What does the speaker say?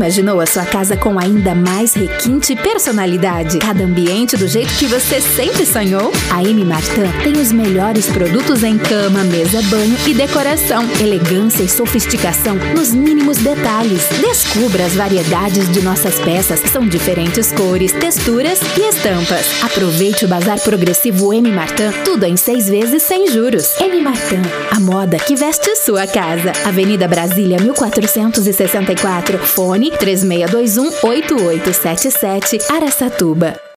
imaginou a sua casa com ainda mais requinte e personalidade? Cada ambiente do jeito que você sempre sonhou? A M Martin tem os melhores produtos em cama, mesa, banho e decoração. Elegância e sofisticação nos mínimos detalhes. Descubra as variedades de nossas peças. São diferentes cores, texturas e estampas. Aproveite o bazar progressivo M Martin, tudo em seis vezes sem juros. M Martin, a moda que veste sua casa. Avenida Brasília, 1464. Fone 3621 8877 Araçatuba.